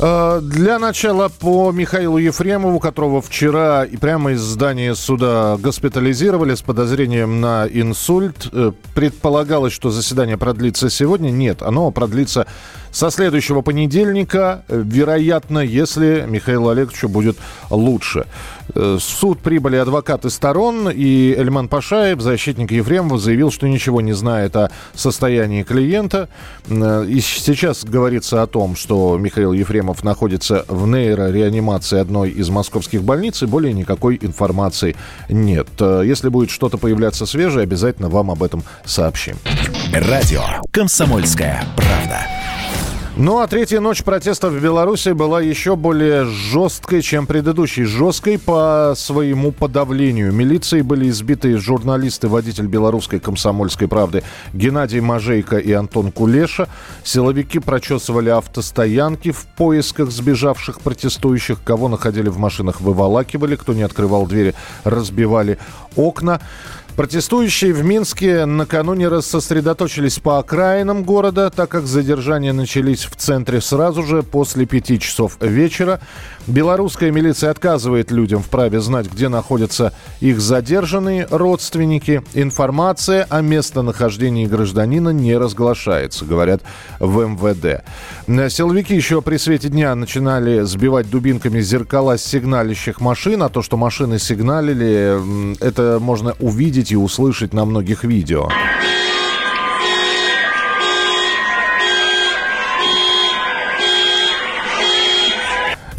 Для начала по Михаилу Ефремову, которого вчера и прямо из здания суда госпитализировали с подозрением на инсульт. Э, Предполагалось, что заседание продлится сегодня. Нет, оно продлится со следующего понедельника, э, вероятно, если Михаилу Олеговичу будет лучше. Э, суд прибыли адвокаты сторон, и Эльман Пашаев, защитник Ефремова, заявил, что ничего не знает о состоянии клиента. Э, И сейчас говорится о том, что Михаил Ефремов находится в нейрореанимации одной из московских больниц, и более никакой информации нет. Э, Если будет что-то появляться свежее, обязательно вам об этом сообщим. Радио «Комсомольская правда». Ну а третья ночь протестов в Беларуси была еще более жесткой, чем предыдущей. Жесткой по своему подавлению. Милицией были избиты журналисты, водитель белорусской комсомольской правды Геннадий Мажейко и Антон Кулеша. Силовики прочесывали автостоянки в поисках сбежавших протестующих. Кого находили в машинах, выволакивали. Кто не открывал двери, разбивали окна. Протестующие в Минске накануне рассосредоточились по окраинам города, так как задержания начались в центре сразу же после пяти часов вечера. Белорусская милиция отказывает людям в праве знать, где находятся их задержанные родственники. Информация о местонахождении гражданина не разглашается, говорят в МВД. Силовики еще при свете дня начинали сбивать дубинками зеркала сигналящих машин, а то, что машины сигналили, это можно увидеть и услышать на многих видео.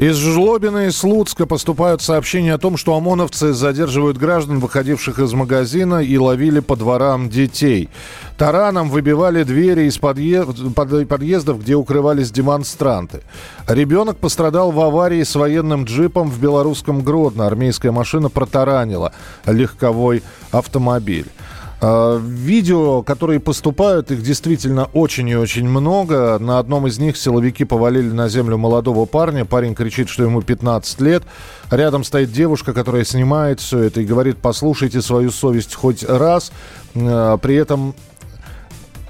Из Жлобина и Слуцка поступают сообщения о том, что ОМОНовцы задерживают граждан, выходивших из магазина, и ловили по дворам детей. Тараном выбивали двери из подъе- под- подъездов, где укрывались демонстранты. Ребенок пострадал в аварии с военным джипом в белорусском Гродно. Армейская машина протаранила легковой автомобиль. А, Видео, которые поступают, их действительно очень и очень много. На одном из них силовики повалили на землю молодого парня. Парень кричит, что ему 15 лет. Рядом стоит девушка, которая снимает все это и говорит, послушайте свою совесть хоть раз. А, При этом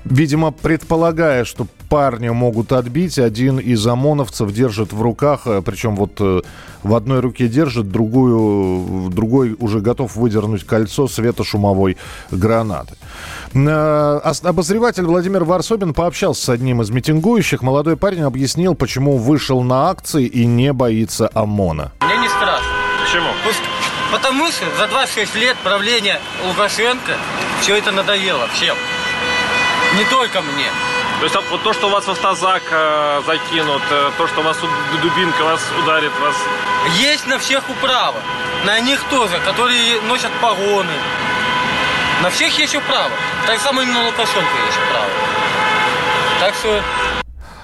Видимо, предполагая, что парня могут отбить, один из ОМОНовцев держит в руках, э, причем вот э, в одной руке держит, другую, в другой уже готов выдернуть кольцо светошумовой гранаты. Э, Обозреватель Владимир Варсобин пообщался с одним из митингующих. Молодой парень объяснил, почему вышел на акции и не боится ОМОНа. Мне не страшно. Почему? Пусть- Потому что за 26 лет правления Лукашенко все это надоело всем. Не только мне. То есть вот то, что вас в автозак э, закинут, э, то, что вас дубинка вас ударит, вас... Есть на всех управа. На них тоже, которые носят погоны. На всех есть управа. Так само и на Лукашенко есть управа. Так что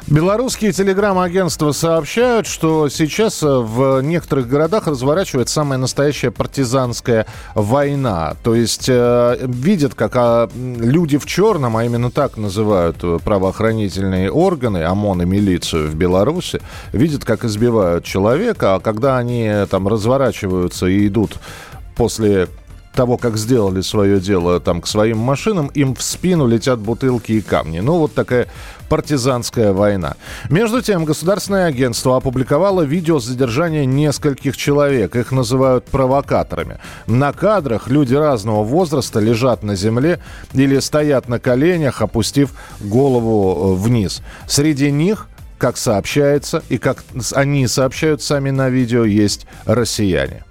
Белорусские телеграм-агентства сообщают, что сейчас э, в некоторых городах разворачивается самая настоящая партизанская война. То есть э, видят, как а, люди в черном, а именно так называют э, правоохранительные органы, ОМОН и милицию в Беларуси, видят, как избивают человека, а когда они э, там разворачиваются и идут после того, как сделали свое дело там к своим машинам, им в спину летят бутылки и камни. Ну, вот такая партизанская война. Между тем, государственное агентство опубликовало видео задержания нескольких человек. Их называют провокаторами. На кадрах люди разного возраста лежат на земле или стоят на коленях, опустив голову э, вниз. Среди них как сообщается, и как с- они сообщают сами на видео, есть россияне.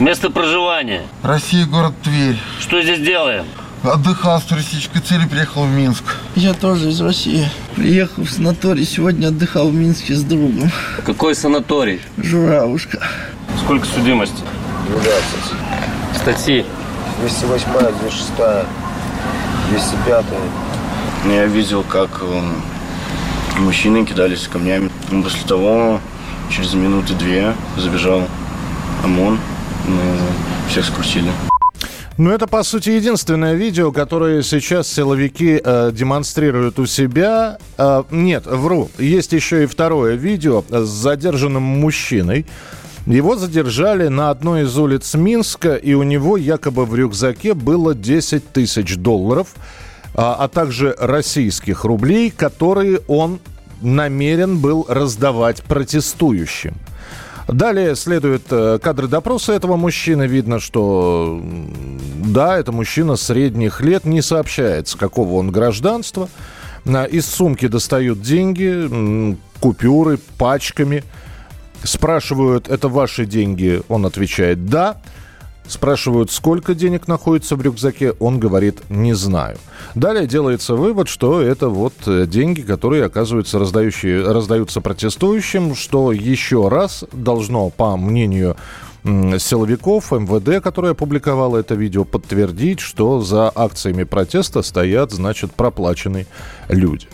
Место проживания. Россия, город Тверь. Что здесь делаем? Отдыхал с туристической целью, приехал в Минск. Я тоже из России. Приехал в санаторий, сегодня отдыхал в Минске с другом. Какой санаторий? Журавушка. Сколько судимости? 12. Статьи. 208, 206, 205. Я видел, как э, мужчины кидались камнями. После того, через минуты две, забежал ОМОН. Мы всех скрутили. Ну, это, по сути, единственное видео, которое сейчас силовики э, демонстрируют у себя. Э, нет, вру. Есть еще и второе видео с задержанным мужчиной. Его задержали на одной из улиц Минска, и у него якобы в рюкзаке было 10 тысяч долларов, а, а также российских рублей, которые он намерен был раздавать протестующим. Далее следуют э, кадры допроса этого мужчины. Видно, что да, это мужчина средних лет, не сообщается, какого он гражданства. Из сумки достают деньги, купюры пачками. Спрашивают, это ваши деньги? Он отвечает, да. Спрашивают, сколько денег находится в рюкзаке, он говорит, не знаю. Далее делается вывод, что это вот э, деньги, которые, оказывается, раздающие, раздаются протестующим, что еще раз должно, по мнению силовиков МВД, которое опубликовало это видео, подтвердить, что за акциями протеста стоят, значит, проплаченные люди.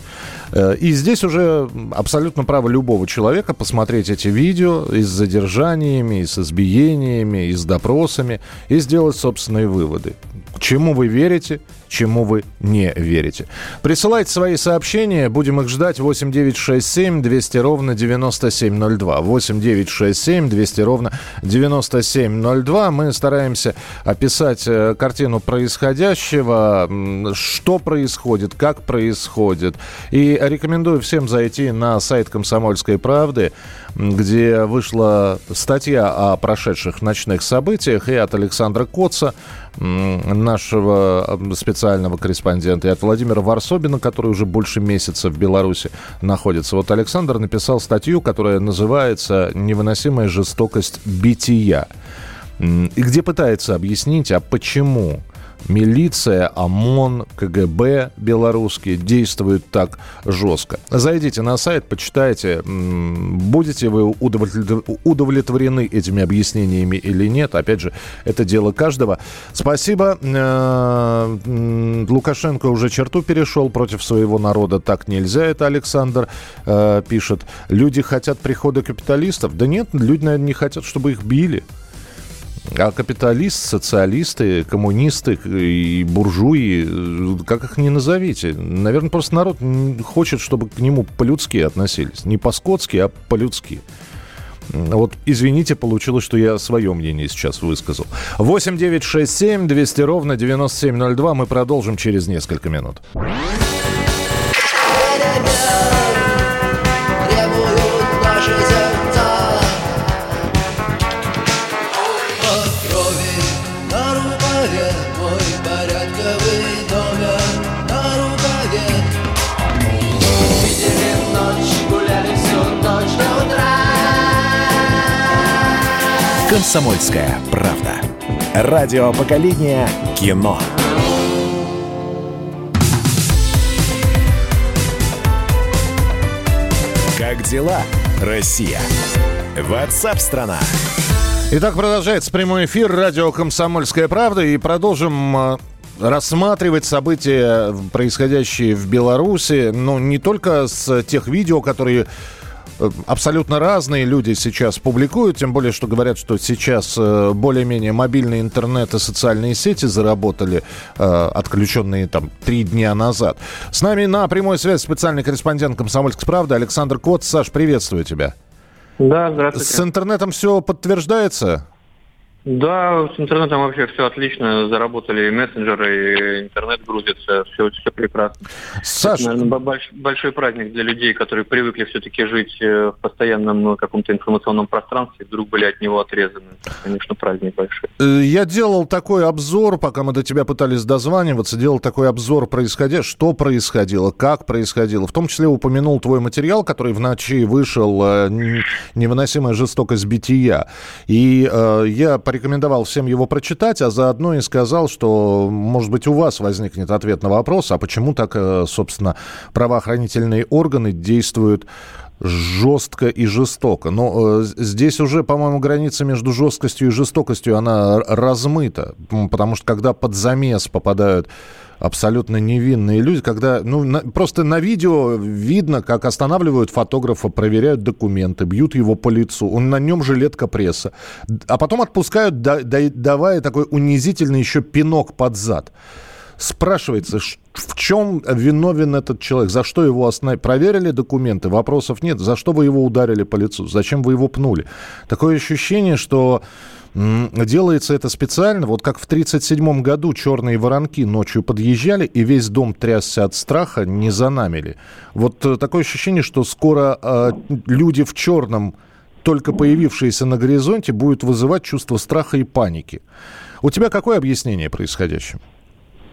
Э, и здесь уже абсолютно право любого человека посмотреть эти видео и с задержаниями, и с избиениями, и с допросами, и сделать собственные выводы. Чему вы верите, чему вы не верите. Присылайте свои сообщения, будем их ждать. 8 9 6 7 200 ровно 9702. 8 9 6 7 200 ровно 9702. Мы стараемся описать э, картину происходящего, что происходит, как происходит. И рекомендую всем зайти на сайт «Комсомольской правды», где вышла статья о прошедших ночных событиях и от Александра Коца, нашего специального корреспондента, и от Владимира Варсобина, который уже больше месяца в Беларуси находится. Вот Александр написал статью, которая называется «Невыносимая жестокость бития», и где пытается объяснить, а почему милиция, ОМОН, КГБ белорусские действуют так жестко. Зайдите на сайт, почитайте, будете вы удовлетворены этими объяснениями или нет. Опять же, это дело каждого. Спасибо. Э, Лукашенко уже черту перешел против своего народа. Так нельзя, это Александр э, пишет. Люди хотят прихода капиталистов. Да нет, люди, наверное, не хотят, чтобы их били. А капиталист, социалисты, коммунисты и буржуи, как их ни назовите, наверное, просто народ хочет, чтобы к нему по-людски относились. Не по-скотски, а по-людски. Вот, извините, получилось, что я свое мнение сейчас высказал. 8 9 6 7 200 ровно 9702. Мы продолжим через несколько минут. «Комсомольская правда». Радио поколения кино. Как дела, Россия? Ватсап-страна! Итак, продолжается прямой эфир радио «Комсомольская правда» и продолжим э, рассматривать события, происходящие в Беларуси, но не только с тех видео, которые абсолютно разные люди сейчас публикуют, тем более, что говорят, что сейчас э, более-менее мобильный интернет и социальные сети заработали, э, отключенные там три дня назад. С нами на прямой связи специальный корреспондент «Комсомольской правды» Александр Кот. Саш, приветствую тебя. Да, здравствуйте. С интернетом все подтверждается? Да, с интернетом вообще все отлично. Заработали мессенджеры, интернет грузится, все, все прекрасно. Саша... Это, наверное, больш, большой праздник для людей, которые привыкли все-таки жить э, в постоянном ну, каком-то информационном пространстве, вдруг были от него отрезаны. Конечно, праздник большой. Э, я делал такой обзор, пока мы до тебя пытались дозваниваться, делал такой обзор происходя, что происходило, как происходило. В том числе упомянул твой материал, который в ночи вышел э, «Невыносимая жестокость бития». И э, я порекомендовал всем его прочитать, а заодно и сказал, что, может быть, у вас возникнет ответ на вопрос, а почему так, э, собственно, правоохранительные органы действуют жестко и жестоко. Но э, здесь уже, по-моему, граница между жесткостью и жестокостью, она размыта. Потому что когда под замес попадают абсолютно невинные люди, когда ну, на, просто на видео видно, как останавливают фотографа, проверяют документы, бьют его по лицу, он на нем жилетка пресса, а потом отпускают, да, да, давая такой унизительный еще пинок под зад. Спрашивается, в чем виновен этот человек? За что его остановили? Проверили документы? Вопросов нет. За что вы его ударили по лицу? Зачем вы его пнули? Такое ощущение, что делается это специально. Вот как в 1937 году черные воронки ночью подъезжали, и весь дом трясся от страха, не за нами ли. Вот э, такое ощущение, что скоро э, люди в черном, только появившиеся на горизонте, будут вызывать чувство страха и паники. У тебя какое объяснение происходящему?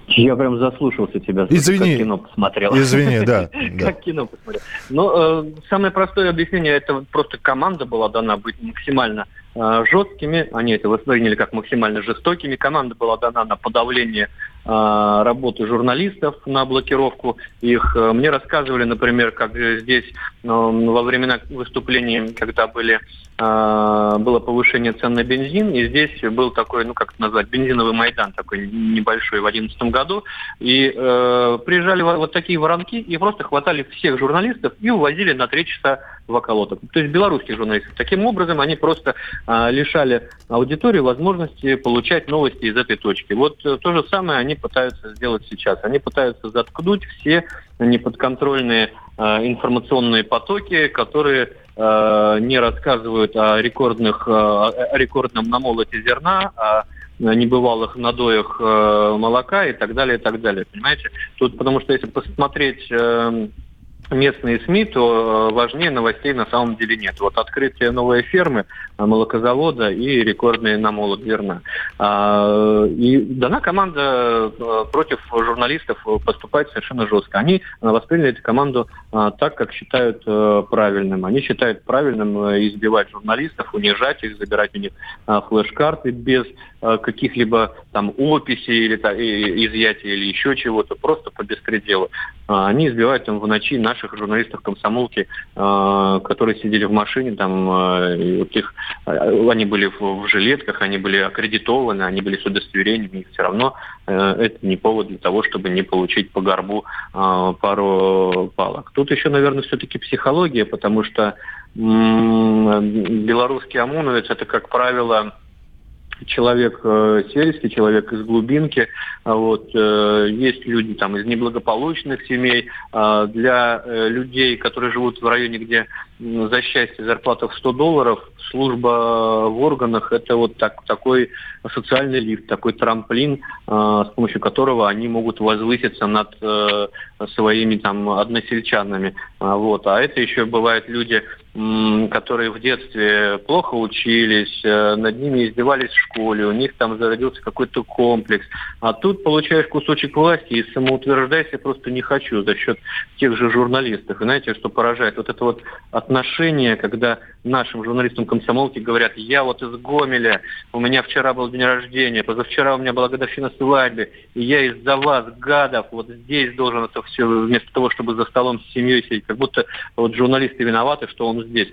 Я прям заслушался тебя. Извини. Как кино посмотрел. Извини, да. Как кино посмотрел. Ну, э, самое простое объяснение, это просто команда была дана быть максимально э, жесткими. Они это восприняли как максимально жестокими. Команда была дана на подавление э, работы журналистов, на блокировку их. Мне рассказывали, например, как здесь во времена выступлений, когда были было повышение цен на бензин, и здесь был такой, ну как это назвать, бензиновый Майдан такой небольшой в 2011 году, и э, приезжали вот такие воронки и просто хватали всех журналистов и увозили на три часа в околоток. То есть белорусских журналистов. Таким образом, они просто э, лишали аудитории возможности получать новости из этой точки. Вот э, то же самое они пытаются сделать сейчас. Они пытаются заткнуть все неподконтрольные э, информационные потоки, которые Э, не рассказывают о рекордных, э, о рекордном намолоте зерна, о небывалых надоях э, молока и так далее, и так далее. Понимаете? Тут, потому что если посмотреть местные СМИ, то важнее новостей на самом деле нет. Вот открытие новой фермы, молокозавода и рекордный намолот зерна. А, и дана команда против журналистов поступать совершенно жестко. Они восприняли эту команду а, так, как считают э, правильным. Они считают правильным э, избивать журналистов, унижать их, забирать у них а, флеш-карты без а, каких-либо там описей или изъятия или еще чего-то, просто по беспределу. Они избивают там в ночи наших журналистов комсомолки, которые сидели в машине, там вот их, они были в жилетках, они были аккредитованы, они были с удостоверениями, и все равно э, это не повод для того, чтобы не получить по горбу пару палок. Тут еще, наверное, все-таки психология, потому что белорусский ОМОНовец это, как правило, человек э, сельский, человек из глубинки. А вот, э, есть люди там из неблагополучных семей. Э, для э, людей, которые живут в районе, где за счастье зарплата в 100 долларов, служба в органах – это вот так, такой социальный лифт, такой трамплин, э, с помощью которого они могут возвыситься над э, своими там односельчанами. А, вот. А это еще бывают люди, которые в детстве плохо учились, э, над ними издевались в школе, у них там зародился какой-то комплекс. А тут получаешь кусочек власти и самоутверждайся просто не хочу за счет тех же журналистов. И знаете, что поражает? Вот это вот отношение, когда нашим журналистам комсомолки говорят, я вот из Гомеля, у меня вчера был день рождения, позавчера у меня была годовщина свадьбы, и я из-за вас, гадов, вот здесь должен это все, вместо того, чтобы за столом с семьей сидеть, как будто вот журналисты виноваты, что он здесь.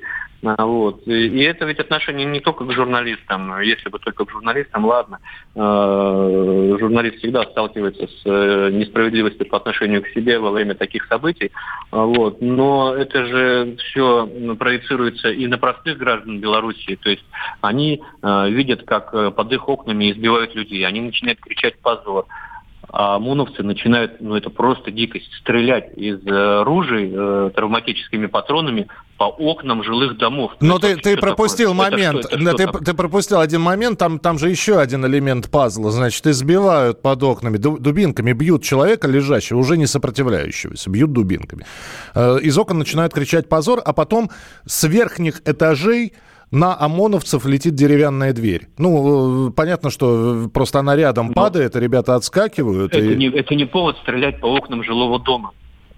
А, вот. И это ведь отношение не только к журналистам. Если бы только к журналистам, ладно. А, журналист всегда сталкивается с э, несправедливостью по отношению к себе во время таких событий. А, вот. Но это же все проецируется и на простых граждан Белоруссии. То есть они видят, как э, под их окнами избивают людей. Они начинают кричать «позор» а ОМОНовцы начинают, ну это просто дикость, стрелять из э, ружей э, травматическими патронами по окнам жилых домов. Но ты, ты пропустил такое? момент, это что, это ты, ты пропустил один момент, там, там же еще один элемент пазла, значит, избивают под окнами, дубинками бьют человека лежащего, уже не сопротивляющегося, бьют дубинками. Э, из окон начинают кричать позор, а потом с верхних этажей на ОМОНовцев летит деревянная дверь. Ну, э, понятно, что просто она рядом Но падает, ребята отскакивают. Это, и... не, это не повод стрелять по окнам жилого дома.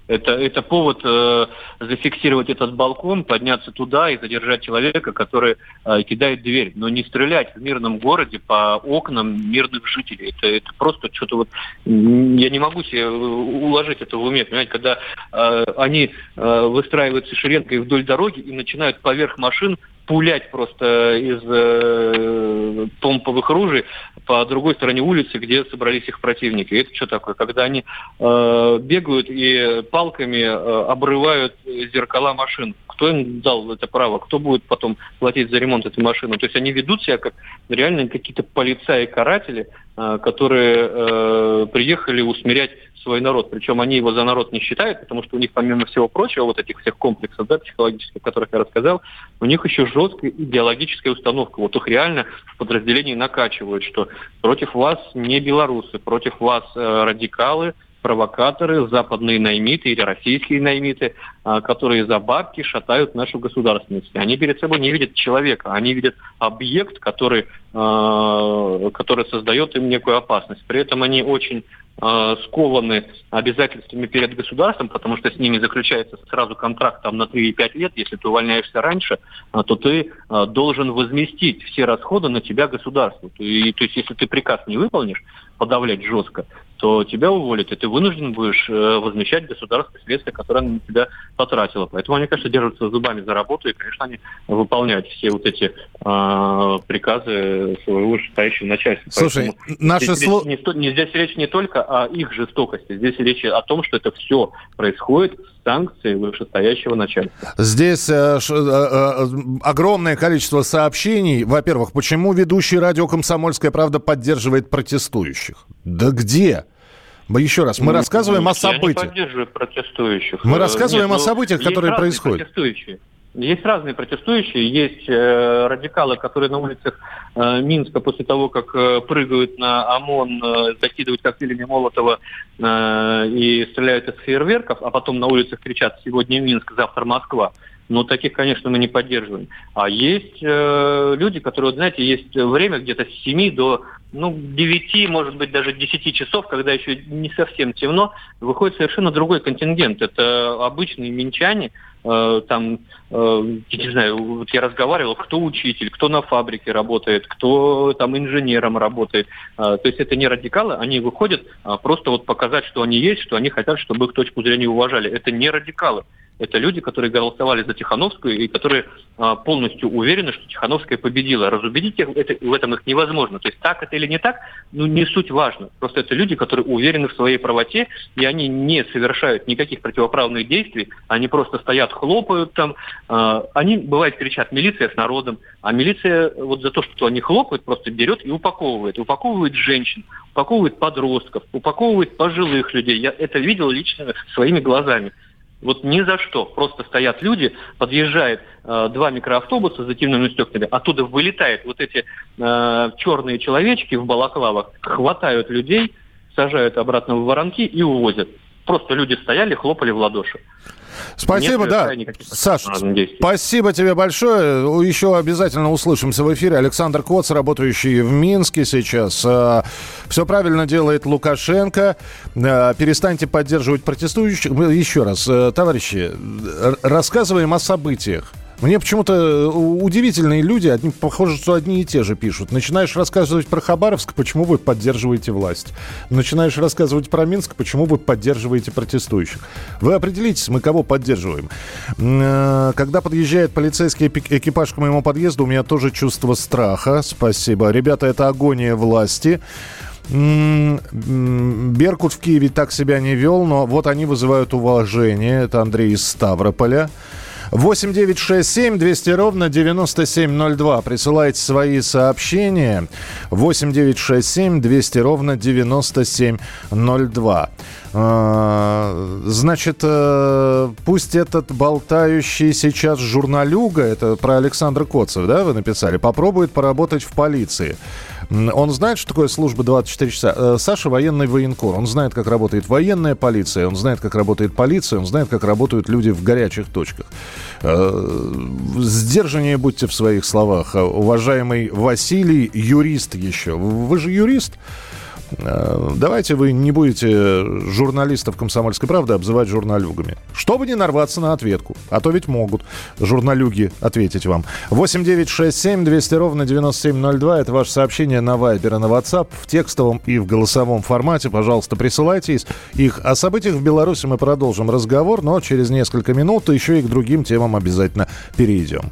Это, это повод э, зафиксировать этот балкон, подняться туда и задержать человека, который э, кидает дверь. Но не стрелять в мирном городе по окнам мирных жителей. Это, это просто что-то вот... Я не могу себе уложить это в уме. Понимаете, когда э, они э, выстраиваются шеренгой вдоль дороги и начинают поверх машин пулять просто из э, помповых ружей по другой стороне улицы, где собрались их противники. Это что такое? Когда они э, бегают и палками э, обрывают зеркала машин. Кто им дал это право? Кто будет потом платить за ремонт этой машины? То есть они ведут себя как реально какие-то полицаи-каратели, э, которые э, приехали усмирять свой народ. Причем они его за народ не считают, потому что у них, помимо всего прочего, вот этих всех комплексов да, психологических, о которых я рассказал, у них еще жесткая идеологическая установка. Вот их реально в подразделении накачивают, что против вас не белорусы, против вас э, радикалы, провокаторы, западные наймиты или российские наймиты, а, которые за бабки шатают нашу государственность. Они перед собой не видят человека, они видят объект, который, а, который создает им некую опасность. При этом они очень а, скованы обязательствами перед государством, потому что с ними заключается сразу контракт там, на 3 и 5 лет. Если ты увольняешься раньше, то ты должен возместить все расходы на тебя государству. И, то есть если ты приказ не выполнишь, подавлять жестко, то тебя уволят, и ты вынужден будешь э, возмещать государственные средства, которые она на тебя потратила. Поэтому они, конечно, держатся зубами за работу, и, конечно, они выполняют все вот эти э, приказы своего вышестоящего начальства. Слушай, Поэтому наши здесь, речь не, не, здесь речь не только о их жестокости, здесь речь о том, что это все происходит санкции вышестоящего начальства. Здесь э, ш, э, э, огромное количество сообщений. Во-первых, почему ведущий радио «Комсомольская правда» поддерживает протестующих? Да где? Еще раз, мы Ну, рассказываем о Я событиях. не поддерживаю протестующих. Мы Э, рассказываем нет, о ну, событиях, которые происходят. Протестующие. Есть разные протестующие, есть э, радикалы, которые на улицах э, Минска после того, как э, прыгают на ОМОН, э, закидывают коктейлями Молотова э, и стреляют из фейерверков, а потом на улицах кричат «Сегодня Минск, завтра Москва». Ну, таких, конечно, мы не поддерживаем. А есть э, люди, которые, вот, знаете, есть время где-то с 7 до ну, 9, может быть, даже 10 часов, когда еще не совсем темно, выходит совершенно другой контингент. Это обычные минчане, э, там, э, я не знаю, вот я разговаривал, кто учитель, кто на фабрике работает, кто там инженером работает. Э, то есть это не радикалы, они выходят а, просто вот показать, что они есть, что они хотят, чтобы их точку зрения уважали. Это не радикалы. Это люди, которые голосовали за Тихановскую и которые а, полностью уверены, что Тихановская победила. Разубедить их это, в этом их невозможно. То есть так это или не так, ну не суть важно. Просто это люди, которые уверены в своей правоте, и они не совершают никаких противоправных действий, они просто стоят, хлопают там. А, они, бывает, кричат «милиция с народом», а милиция вот за то, что они хлопают, просто берет и упаковывает. Упаковывает женщин, упаковывает подростков, упаковывает пожилых людей. Я это видел лично своими глазами. Вот ни за что. Просто стоят люди, подъезжает э, два микроавтобуса с затемненными стеклами, оттуда вылетают вот эти э, черные человечки в балаклавах, хватают людей, сажают обратно в воронки и увозят. Просто люди стояли, хлопали в ладоши. Спасибо, Не да. совершая никаких Саш, противоправных действий. спасибо тебе большое. Еще обязательно услышимся в эфире. Александр Коц, работающий в Минске сейчас. Все правильно делает Лукашенко. Э, Перестаньте поддерживать протестующих. Еще раз, э, товарищи, рассказываем о событиях. Мне почему-то удивительные люди, одни, похоже, что одни и те же пишут. Начинаешь рассказывать про Хабаровск, почему вы поддерживаете власть? Начинаешь рассказывать про Минск, почему вы поддерживаете протестующих? Вы определитесь, мы кого поддерживаем. Э, Когда подъезжает полицейский экипаж к моему подъезду, у меня тоже чувство страха. Спасибо. Ребята, это агония власти. Беркут в Киеве так себя не вел, но вот они вызывают уважение. Это Андрей из Ставрополя. 8 9 6 7 200 ровно 9702. Присылайте свои сообщения. 8 9 6 7 200 ровно 9702. А, Значит, э, пусть этот болтающий сейчас журналюга, это про Александра Коцев, да, вы написали, попробует поработать в полиции. Он знает, что такое служба 24 часа. Э, Саша военный военкор. Он знает, как работает военная полиция, он знает, как работает полиция, он знает, как работают люди в горячих точках. Э, Сдержаннее будьте в своих словах. Э, Уважаемый Василий, юрист еще. Вы же юрист? Э, давайте вы не будете журналистов «Комсомольской правды» обзывать журналюгами. Чтобы не нарваться на ответку. А то ведь могут журналюги ответить вам. 8 9 6 7 200 ровно 9702. Это ваше сообщение на Вайбер и на WhatsApp. В текстовом и в голосовом формате, пожалуйста, присылайте их. О событиях в Беларуси мы продолжим разговор, но через несколько минут еще и к другим темам обязательно перейдем.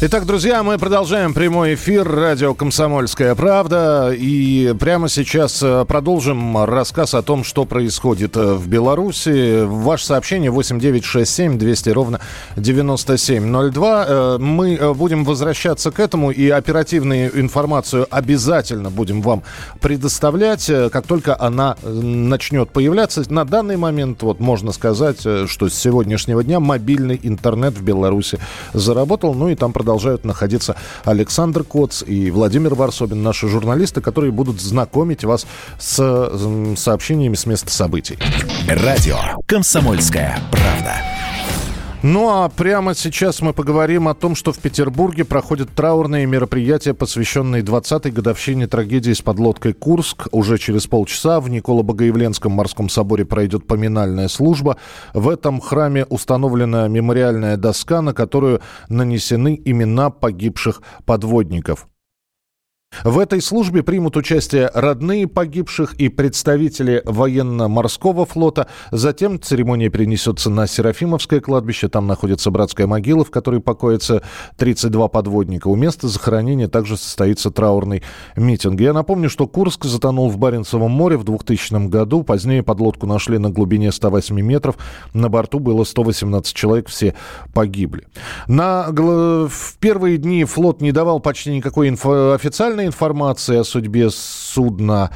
Итак, друзья, мы продолжаем прямой эфир радио «Комсомольская правда». И прямо сейчас э, продолжим рассказ о том, что происходит э, в Беларуси. Ваше сообщение 8967 200 ровно 9702. Э, мы будем возвращаться к этому и оперативную информацию обязательно будем вам предоставлять, как только она начнет появляться. На данный момент, вот можно сказать, что с сегодняшнего дня мобильный интернет в Беларуси заработал. Ну и там продолжается продолжают находиться Александр Коц и Владимир Варсобин, наши журналисты, которые будут знакомить вас с сообщениями с места событий. Радио «Комсомольская правда». Ну а прямо сейчас мы поговорим о том, что в Петербурге проходят траурные мероприятия, посвященные 20-й годовщине трагедии с подлодкой «Курск». Уже через полчаса в Николо-Богоявленском морском соборе пройдет поминальная служба. В этом храме установлена мемориальная доска, на которую нанесены имена погибших подводников. В этой службе примут участие родные погибших и представители военно-морского флота. Затем церемония перенесется на Серафимовское кладбище. Там находится братская могила, в которой покоятся 32 подводника. У места захоронения также состоится траурный митинг. Я напомню, что Курск затонул в Баренцевом море в 2000 году. Позднее подлодку нашли на глубине 108 метров. На борту было 118 человек, все погибли. На, в первые дни флот не давал почти никакой инфо, официальной информации о судьбе судна.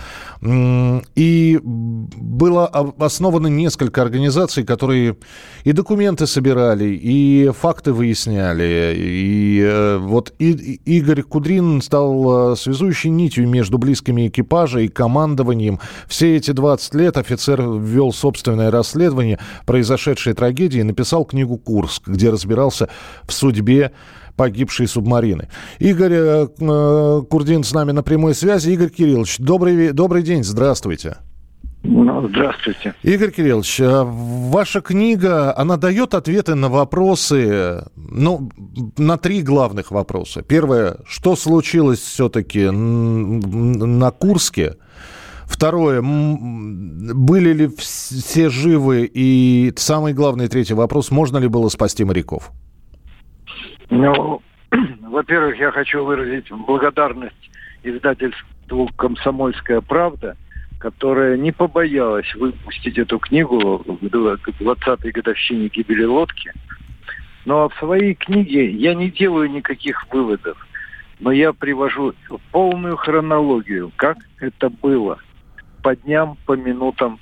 И было основано несколько организаций, которые и документы собирали, и факты выясняли. И э, вот Игорь Кудрин стал э, связующей нитью между близкими экипажа и командованием. Все эти 20 лет офицер ввел собственное расследование произошедшей трагедии и написал книгу «Курск», где разбирался в судьбе погибшей субмарины. Игорь э, э, Курдин с нами на прямой связи. Игорь Кириллович, добрый, добрый день, здравствуйте. Ну, здравствуйте. Игорь Кириллович, э, ваша книга, она дает ответы на вопросы, ну, на три главных вопроса. Первое, что случилось все-таки на Курске? Второе, были ли все живы? И самый главный третий вопрос, можно ли было спасти моряков? Ну, во-первых, я хочу выразить благодарность издательству «Комсомольская правда», которая не побоялась выпустить эту книгу к 20-й годовщине гибели лодки. Но в своей книге я не делаю никаких выводов, но я привожу полную хронологию, как это было, по дням, по минутам,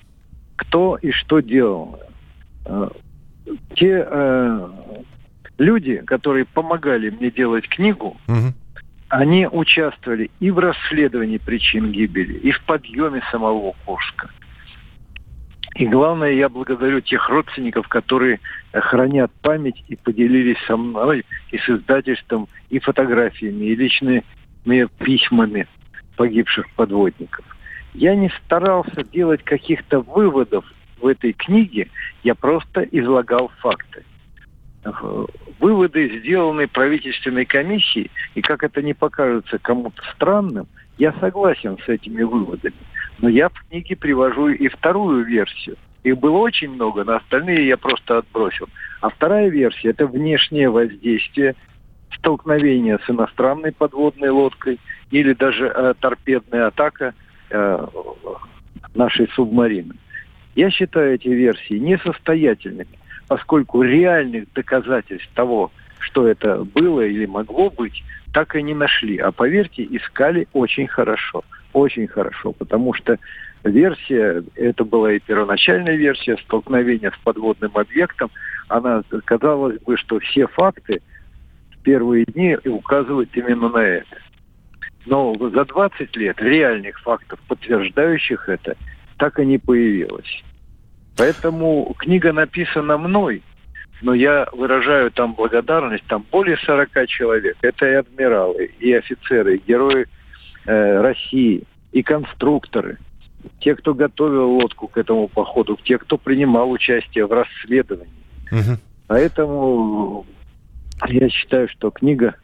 кто и что делал. Э, те э, люди, которые помогали мне делать книгу, угу. они участвовали и в расследовании причин гибели, и в подъеме самого Курска. И главное, я благодарю тех родственников, которые хранят память и поделились со мной и с издательством и фотографиями, и личными письмами погибших подводников. Я не старался делать каких-то выводов в этой книге, я просто излагал факты выводы, сделанные правительственной комиссией, и как это не покажется кому-то странным, я согласен с этими выводами. Но я в книге привожу и вторую версию. Их было очень много, но остальные я просто отбросил. А вторая версия – это внешнее воздействие, столкновение с иностранной подводной лодкой или даже э, торпедная атака э, нашей субмарины. Я считаю эти версии несостоятельными, поскольку реальных доказательств того, что это было или могло быть, так и не нашли. А поверьте, искали очень хорошо. Очень хорошо, потому что версия, это была и первоначальная версия столкновения с подводным объектом, она, казалось бы, что все факты в первые дни указывают именно на это. Но за 20 лет реальных фактов, подтверждающих это, так и не появилось. Поэтому книга написана мной, но я выражаю там благодарность, там более 40 человек. Это и адмиралы, и офицеры, и герои э, России, и конструкторы, те, кто готовил лодку к этому походу, те, кто принимал участие в расследовании. Угу. Поэтому я считаю, что книга,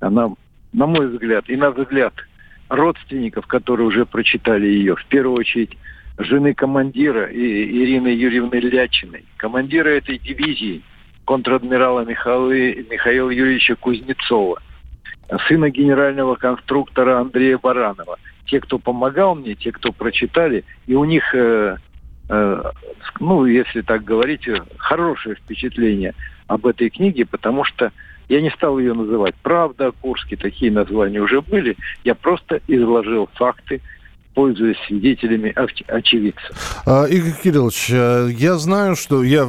она, на мой взгляд, и на взгляд родственников, которые уже прочитали ее, в первую очередь жены командира Ирины Юрьевны Лячиной, командира этой дивизии, контр-адмирала Михаила, Михаила Юрьевича Кузнецова, сына генерального конструктора Андрея Баранова. Те, кто помогал мне, те, кто прочитали, и у них, э, э, ну, если так говорить, хорошее впечатление об этой книге, потому что я не стал ее называть «Правда» о Курске», такие названия уже были. Я просто изложил факты, пользуясь свидетелями очевидцев. А, Игорь Кириллович, э, я знаю, что я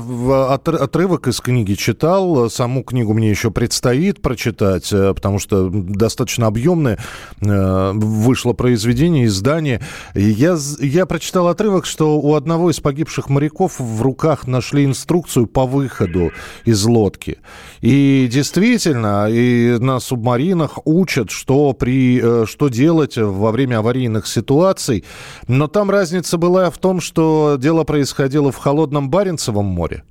отрывок из книги читал, саму книгу мне еще предстоит прочитать, э, потому что достаточно объемное э, вышло произведение, издание. Я, я прочитал отрывок, что у одного из погибших моряков в руках нашли инструкцию по выходу из лодки. И действительно, и на субмаринах учат, что, при, что делать во время аварийных ситуаций, ситуаций. Но там разница была в том, что дело происходило в холодном Баренцевом море.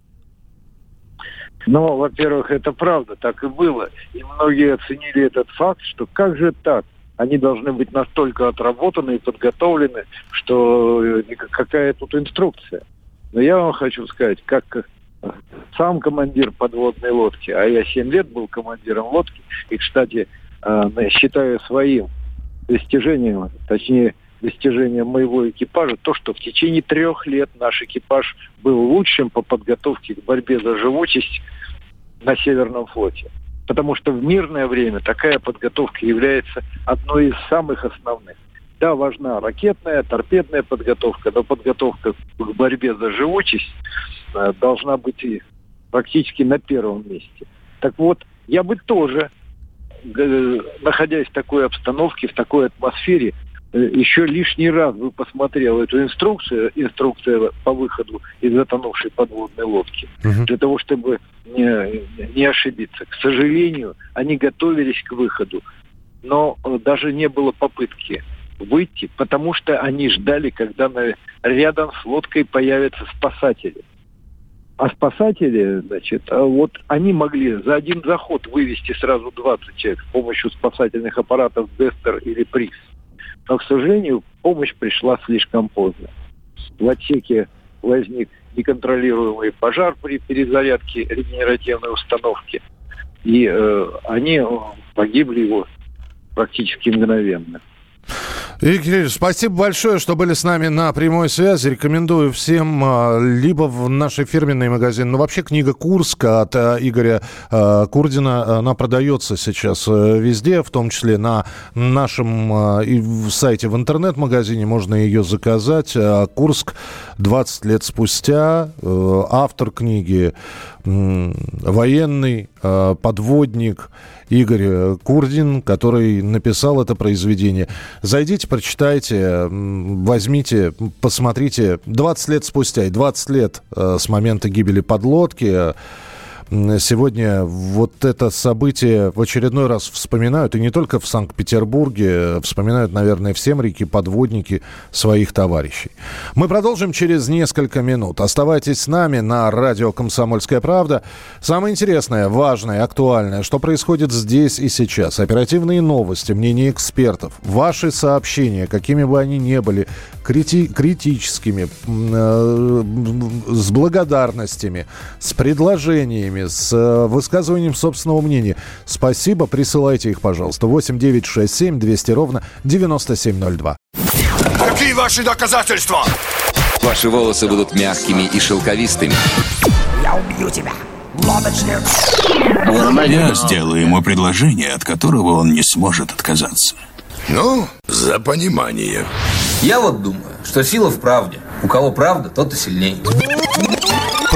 Ну, во-первых, это правда, так и было. И многие оценили этот факт, что как же так? Они должны быть настолько отработаны и подготовлены, что э, какая тут инструкция. Но я вам хочу сказать, как сам командир подводной лодки, а я 7 лет был командиром лодки, и, кстати, э, считаю своим достижением, точнее, достижением моего экипажа то, что в течение трех лет наш экипаж был лучшим по подготовке к борьбе за живучесть на Северном флоте. Потому что в мирное время такая подготовка является одной из самых основных. Да, важна ракетная, торпедная подготовка, но подготовка к борьбе за живучесть э, должна быть и практически на первом месте. Так вот, я бы тоже, э, находясь в такой обстановке, в такой атмосфере, еще лишний раз бы посмотрел эту инструкцию, инструкция по выходу из затонувшей подводной лодки, угу. для того, чтобы не, не ошибиться. К сожалению, они готовились к выходу, но э, даже не было попытки выйти, потому что они ждали, когда на, рядом с лодкой появятся спасатели. А спасатели, значит, а вот они могли за один заход вывести сразу 20 человек с помощью спасательных аппаратов Дестер или Приз. Но, к сожалению, помощь пришла слишком поздно. В отсеке возник неконтролируемый пожар при перезарядке регенеративной установки. И э, они э, погибли его практически мгновенно. Игорь спасибо большое, что были с нами на прямой связи. Рекомендую всем а, либо в нашей фирменный магазин, но вообще книга Курска от а, Игоря а, Курдина, она продается сейчас э, везде, в том числе на нашем сайте в интернет-магазине можно ее заказать. Курск 20 лет спустя, э, автор книги военный, подводник, Игорь Курдин, который написал это произведение. Зайдите, прочитайте, возьмите, посмотрите. 20 лет спустя и 20 лет э, с момента гибели подлодки сегодня вот это событие в очередной раз вспоминают, и не только в Санкт-Петербурге, вспоминают, наверное, все моряки-подводники своих товарищей. Мы продолжим через несколько минут. Оставайтесь с нами на радио «Комсомольская правда». Самое интересное, важное, актуальное, что происходит здесь и сейчас. Оперативные новости, мнения экспертов, ваши сообщения, какими бы они ни были, крити критическими, э, с благодарностями, с предложениями, с э, высказыванием собственного мнения. Спасибо, присылайте их, пожалуйста. 8 9 6 7 200 ровно 9702. Руки ваши доказательства! Ваши волосы будут мягкими и шелковистыми. Я убью тебя, лодочник! Я сделаю ему предложение, от которого он не сможет отказаться. Ну, за понимание. Я вот думаю, что сила в правде. У кого правда, тот и сильнее.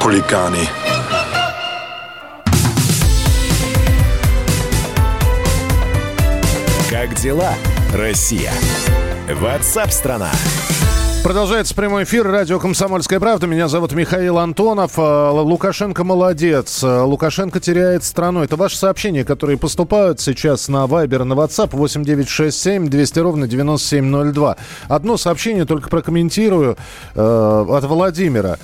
Хулиганы. Как дела, Россия? Ватсап-страна! Продолжается прямой эфир. Радио «Комсомольская правда». Меня зовут Михаил Антонов. А, Лукашенко молодец. А, Лукашенко теряет страну. Это ваши сообщения, которые поступают сейчас на Вайбер, на WhatsApp 8967 200 ровно 9702. Одно сообщение только прокомментирую э, от Владимира.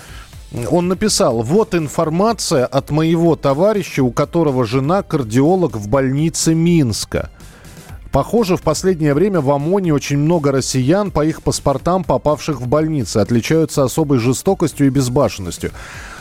Он написал, вот информация от моего товарища, у которого жена кардиолог в больнице Минска. Похоже, в последнее время в ОМОНе очень много россиян по их паспортам, попавших в больницы, отличаются особой жестокостью и безбашенностью.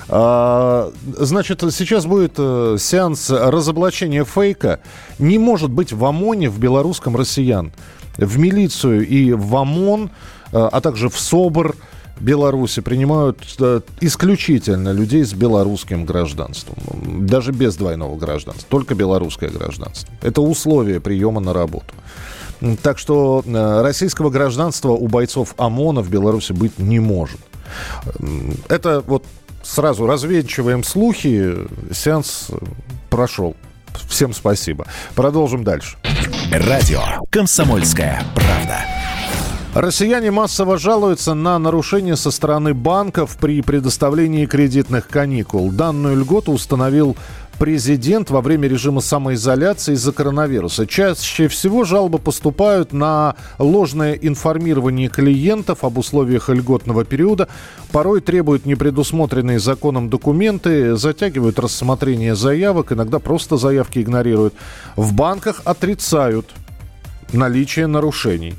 А, значит, сейчас будет э, сеанс разоблачения фейка. Не может быть в ОМОНе, в белорусском россиян. В милицию и в ОМОН, э, а также в СОБР – Беларуси принимают э, исключительно людей с белорусским гражданством. Даже без двойного гражданства. Только белорусское гражданство. Это условие приема на работу. Так что э, российского гражданства у бойцов ОМОНа в Беларуси быть не может. Это вот сразу развенчиваем слухи. Сеанс прошел. Всем спасибо. Продолжим дальше. Радио «Комсомольская правда». Россияне массово жалуются на нарушения со стороны банков при предоставлении кредитных каникул. Данную льготу установил президент во время режима самоизоляции из-за коронавируса. Чаще всего жалобы поступают на ложное информирование клиентов об условиях льготного периода. Порой требуют непредусмотренные законом документы, затягивают рассмотрение заявок, иногда просто заявки игнорируют. В банках отрицают наличие нарушений.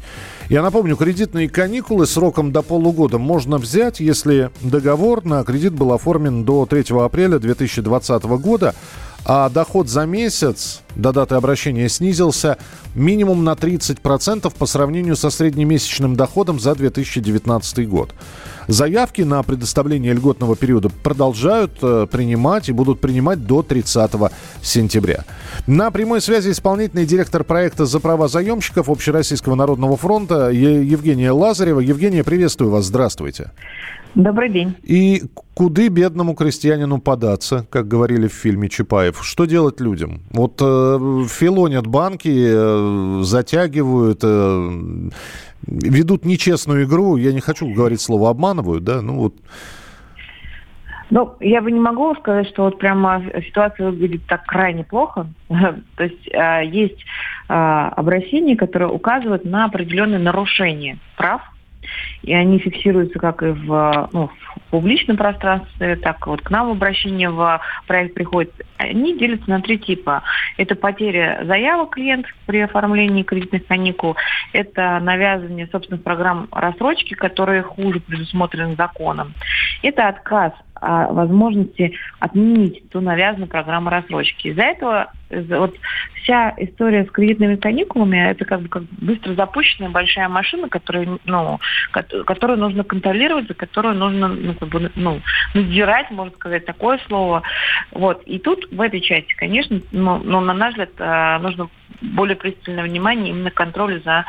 Я напомню, кредитные каникулы сроком до полугода можно взять, если договор на кредит был оформлен до 3 апреля 2020 года, а доход за месяц до даты обращения снизился минимум на 30% по сравнению со среднемесячным доходом за 2019 год. Заявки на предоставление льготного периода продолжают э, принимать и будут принимать до 30 сентября. На прямой связи исполнительный директор проекта «За права заемщиков» Общероссийского народного фронта Евгения Лазарева. Евгения, приветствую вас. Здравствуйте. Добрый день. И куды бедному крестьянину податься, как говорили в фильме Чапаев? Что делать людям? Вот э, филонят банки, э, затягивают, э, ведут нечестную игру. Я не хочу говорить слово обманывают, да? Ну вот. Ну, я бы не могу сказать, что вот прямо ситуация выглядит так крайне плохо. То есть э, есть э, обращения, которые указывают на определенные нарушения прав и они фиксируются как и в, ну, в публичном пространстве, так вот к нам обращение в проект приходит. Они делятся на три типа. Это потеря заявок клиентов при оформлении кредитных каникул, это навязывание собственных программ рассрочки, которые хуже предусмотрены законом, это отказ о возможности отменить ту навязанную программу рассрочки. Из-за этого вот вся история с кредитными каникулами это как бы как быстро запущенная большая машина, которая, ну, которую нужно контролировать, за которую нужно ну, как бы, ну, надзирать, можно сказать, такое слово. Вот. И тут в этой части, конечно, ну, ну, на наш взгляд, э, нужно более пристальное внимание именно контролю за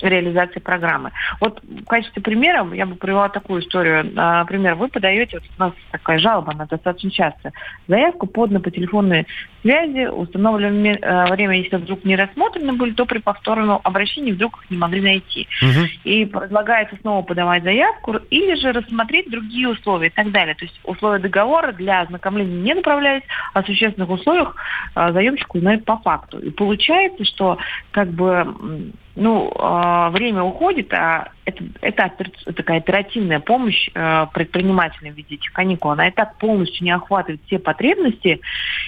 реализацией программы. Вот в качестве примера я бы привела такую историю. Например, вы подаете, вот у нас такая жалоба, она достаточно часто, заявку подана по телефонной связи, установленное э, время, если вдруг не рассмотрены были, то при повторном обращении вдруг их не могли найти. Угу. И предлагается снова подавать заявку или же рассмотреть другие условия и так далее. То есть условия договора для ознакомления не направлялись, а в существенных условиях э, заемщик узнает по факту. И получается, что как бы ну, э, время уходит, а это, это такая оперативная помощь э, предпринимателям в виде этих каникул. Она и так полностью не охватывает все потребности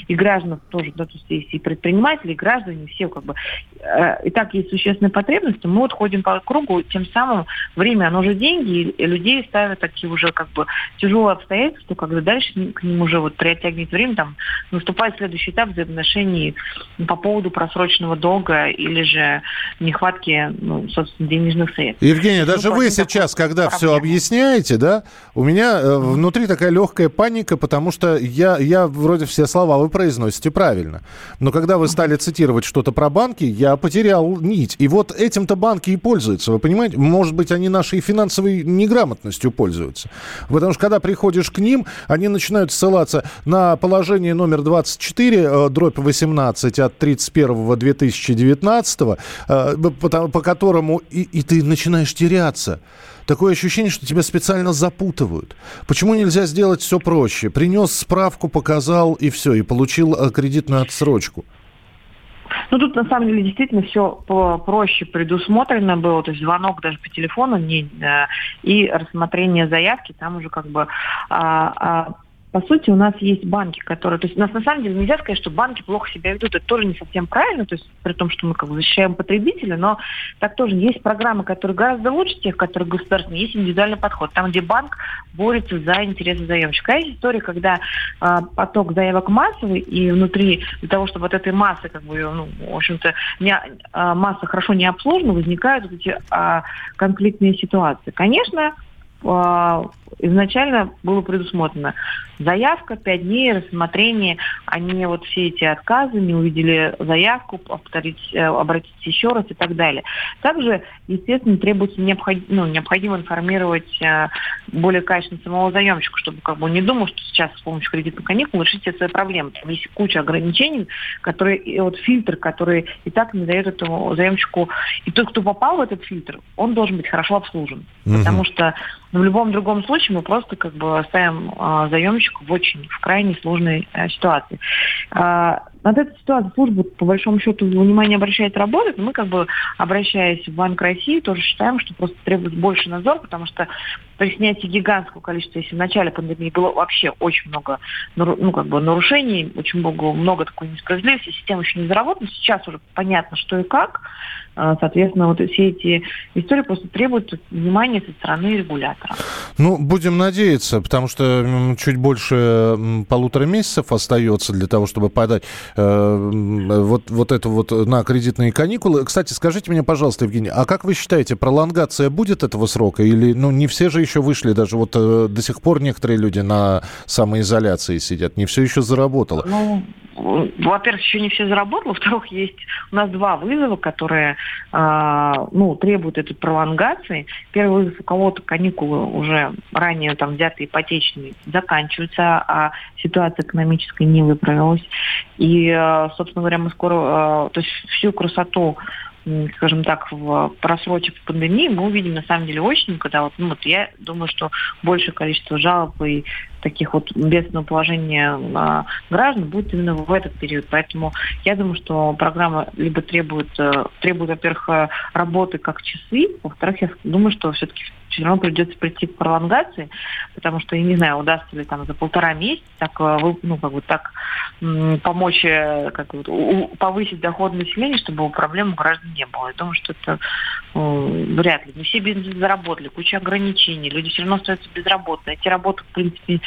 и граждан тоже, да, то есть есть и предприниматели, и граждане, все как бы. Э, и так есть существенные потребности, мы вот ходим по кругу, тем самым время, оно же деньги, и людей ставят такие уже как бы тяжелые обстоятельства, когда дальше к ним уже вот приоттягивает время, там наступает следующий этап взаимоотношений по поводу просроченного долга или же нехватки, ну, собственно, денежных средств. Евгения, даже ну, вы сейчас, когда проблема. все объясняете, да, у меня э, внутри такая легкая паника, потому что я, я вроде все слова вы произносите правильно. Но когда вы стали цитировать что-то про банки, я потерял нить. И вот этим-то банки и пользуются, вы понимаете? Может быть, они нашей финансовой неграмотностью пользуются. Потому что когда приходишь к ним, они начинают ссылаться на положение номер 24, э, дробь 18 от 31 2019, э, по, по которому и, и ты начинаешь теряться. Такое ощущение, что тебя специально запутывают. Почему нельзя сделать все проще? Принес справку, показал и все, и получил э, кредитную отсрочку. Ну, тут на самом деле действительно все проще предусмотрено было, то есть звонок даже по телефону не, э, и рассмотрение заявки, там уже как бы а, а, по сути, у нас есть банки, которые... То есть у нас на самом деле нельзя сказать, что банки плохо себя ведут. Это тоже не совсем правильно, то есть при том, что мы как бы защищаем потребителя, но так тоже есть программы, которые гораздо лучше тех, которые государственные, есть индивидуальный подход, там, где банк борется за интересы заемщика. А есть история, когда э, поток заявок массовый, и внутри для того, чтобы от этой массы, как бы, ну, в общем-то, не, э, масса хорошо не обслужена, возникают вот эти э, конфликтные ситуации. Конечно, изначально было предусмотрено заявка, пять дней, рассмотрение. Они вот все эти отказы, не увидели заявку, повторить, э, обратиться еще раз и так далее. Также, естественно, требуется необходимо, ну, необходимо информировать э, более качественно самого заемщика, чтобы как бы не думал, что сейчас с помощью кредитных каникул решить все свои проблемы. Там есть куча ограничений, которые, и вот фильтр, который и так не дает этому заемщику. И тот, кто попал в этот фильтр, он должен быть хорошо обслужен. Угу. Потому что в любом другом случае мы просто как бы оставим а, заемщика в очень, в крайне сложной а, ситуации. А, над этой ситуацией служба, по большому счету, внимание обращает работать. Мы, как бы, обращаясь в Банк России, тоже считаем, что просто требуется больше надзор, потому что при снятии гигантского количества, если в начале пандемии было вообще очень много ну, как бы, нарушений, очень много, много такой несправедливости, система еще не заработала, сейчас уже понятно, что и как. А, соответственно, вот все эти истории просто требуют внимания со стороны регулятора. Ну, будем надеяться, потому что чуть больше полутора месяцев остается для того, чтобы подать э, вот, вот это вот на кредитные каникулы. Кстати, скажите мне, пожалуйста, Евгений, а как вы считаете, пролонгация будет этого срока? Или, ну, не все же еще вышли, даже вот э, до сих пор некоторые люди на самоизоляции сидят, не все еще заработало. Ну, во-первых, еще не все заработало, во-вторых, есть у нас два вызова, которые ну, требуют этой пролонгации. Вызов у кого-то каникулы уже ранее там взятые ипотечные заканчиваются, а ситуация экономическая не выправилась. И, э, собственно говоря, мы скоро, э, то есть всю красоту скажем так, в просрочек в пандемии мы увидим на самом деле очень, когда вот, ну вот я думаю, что большее количество жалоб и таких вот бедственного положения а, граждан будет именно в этот период. Поэтому я думаю, что программа либо требует, э, требует во-первых, э, работы как часы, во-вторых, я думаю, что все-таки все равно придется прийти к пролонгации, потому что я не знаю, удастся ли там за полтора месяца так, э, ну, как бы так помочь, как бы, повысить доход населения, чтобы проблем у граждан не было. Я думаю, что это э, вряд ли. Не все бизнесы заработали, куча ограничений, люди все равно остаются безработными. Эти работы, в принципе,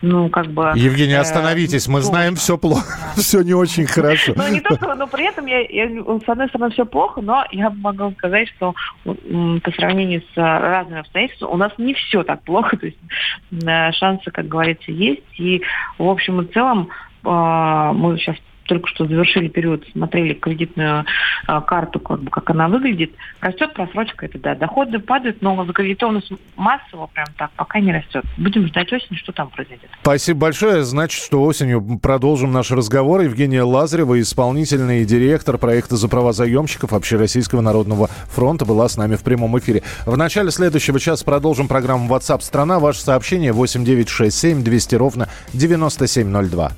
ну, как бы... Евгений, э, остановитесь, мы ну, знаем, все плохо, все не очень хорошо. Ну, не то, что, но при этом, я, я, с одной стороны, все плохо, но я могу сказать, что по сравнению с разными обстоятельствами у нас не все так плохо, то есть э, шансы, как говорится, есть, и в общем и целом э, мы сейчас только что завершили период, смотрели кредитную а, карту, как бы как она выглядит, растет просрочка, это да, доходы падают, но закредитованность массово прям так пока не растет. Будем ждать осени, что там произойдет. Спасибо большое. Значит, что осенью продолжим наш разговор. Евгения Лазарева, исполнительный директор проекта «За права заемщиков» Общероссийского народного фронта, была с нами в прямом эфире. В начале следующего часа продолжим программу WhatsApp страна Ваше сообщение 8967 200 ровно 9702.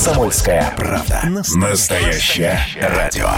«Комсомольская правда». Настоящее радио.